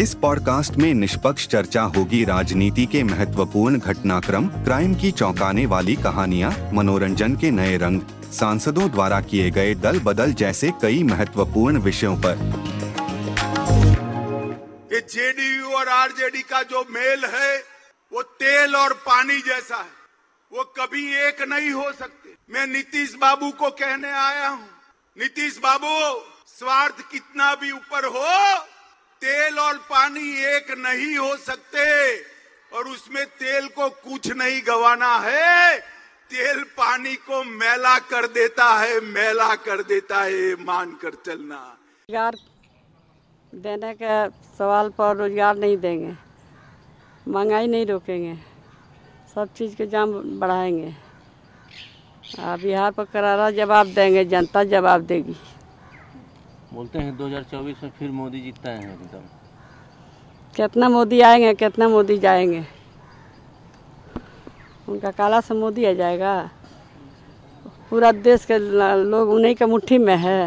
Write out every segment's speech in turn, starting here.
इस पॉडकास्ट में निष्पक्ष चर्चा होगी राजनीति के महत्वपूर्ण घटनाक्रम, क्राइम की चौंकाने वाली कहानियाँ, मनोरंजन के नए रंग, सांसदों द्वारा किए गए दल बदल जैसे कई महत्वपूर्ण विषयों पर। ये जेडीयू और आरजेडी का जो मेल है, वो तेल और पानी जैसा है। वो कभी एक नहीं हो सकते। मैं नीतीश बाबू को कहने आया हूँ। नीतीश बाबू, स्वार्थ कितना भी ऊपर हो तेल और पानी एक नहीं हो सकते, और उसमें तेल को कुछ नहीं गवाना है। तेल पानी को मैला कर देता है, मैला कर देता है मान कर चलना। रोज़गार देने के सवाल पर रोज़गार नहीं देंगे, महँगाई नहीं रोकेंगे, सब चीज़ के दाम बढ़ाएँगे। बिहार पर करारा जवाब देंगे, जनता जवाब देगी। बोलते हैं 2024 में फिर मोदी जीतता है एकदम। कितना मोदी आएँगे कितना मोदी जाएँगे? उनका काला से मोदी आ जाएगा। पूरा देश के लोग उन्हीं के मुट्ठी में है।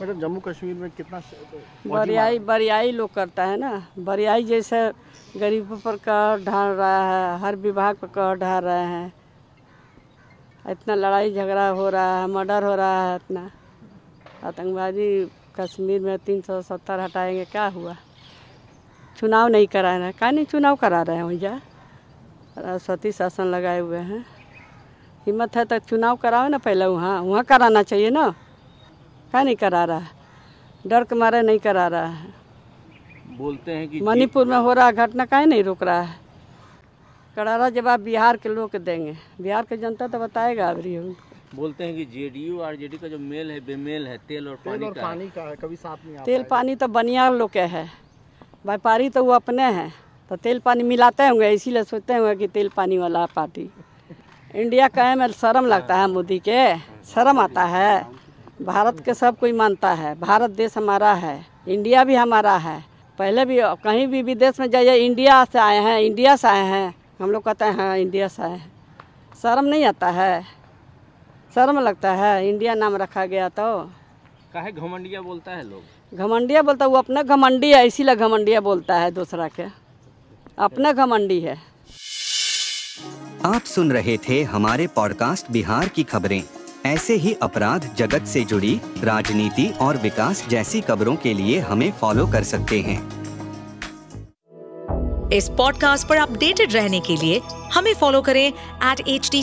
मैडम जम्मू कश्मीर में कितना बरियाई बरियाई लोग करता है ना। बरियाई जैसे गरीबों पर कर ढाल रहा है हर विभाग पर कर ढाल रहे हैं। इतना लड़ाई झगड़ा हो रहा है मर्डर हो रहा है इतना। आतंकवादी कश्मीर में तीन सौ सत्तर हटाएँगे क्या हुआ? चुनाव नहीं करा रहे का नहीं चुनाव करा रहे हैं भैया? सरस्वती शासन लगाए हुए हैं। हिम्मत है तो चुनाव कराओ ना पहले वहाँ। वहाँ कराना चाहिए ना। क्या नहीं करा रहा? है डर के मारे नहीं करा रहा है। बोलते हैं कि मणिपुर में हो रहा घटना काहे नहीं रुक रहा है? करारा जवाब बिहार के लोग देंगे। बिहार के जनता तो बताएगा अभी बोलते हैं कि जेडीयू आरजेडी का जो मेल है बेमेल है तेल और तेल पानी और का है। पानी का है कभी साथ नहीं आता तेल पानी तो बनिया लोग के है। व्यापारी तो वो अपने हैं तो तेल पानी मिलाते होंगे इसीलिए सोचते होंगे कि तेल पानी वाला पार्टी। इंडिया कहे में शर्म लगता है मोदी के शर्म आता है। भारत के सब कोई मानता है भारत देश हमारा है इंडिया भी हमारा है। पहले भी कहीं भी विदेश में जाइए इंडिया से आए हैं इंडिया से आए हैं। हम लोग कहते हैं हाँ इंडिया से आए हैं। शर्म नहीं आता है। शर्म लगता है। इंडिया नाम रखा गया तो। काहे घमंडिया बोलता है लोग? घमंडिया बोलता है वो अपना घमंडी है इसीलिए घमंडिया बोलता है दूसरा के। अपना घमंडी है। आप सुन रहे थे हमारे पॉडकास्ट बिहार की खबरें। ऐसे ही अपराध जगत से जुड़ी राजनीति और विकास जैसी खबरों के लिए हमें फॉलो कर सकते हैं। इस पॉडकास्ट पर अपडेटेड रहने के लिए हमें फॉलो करें एट एच डी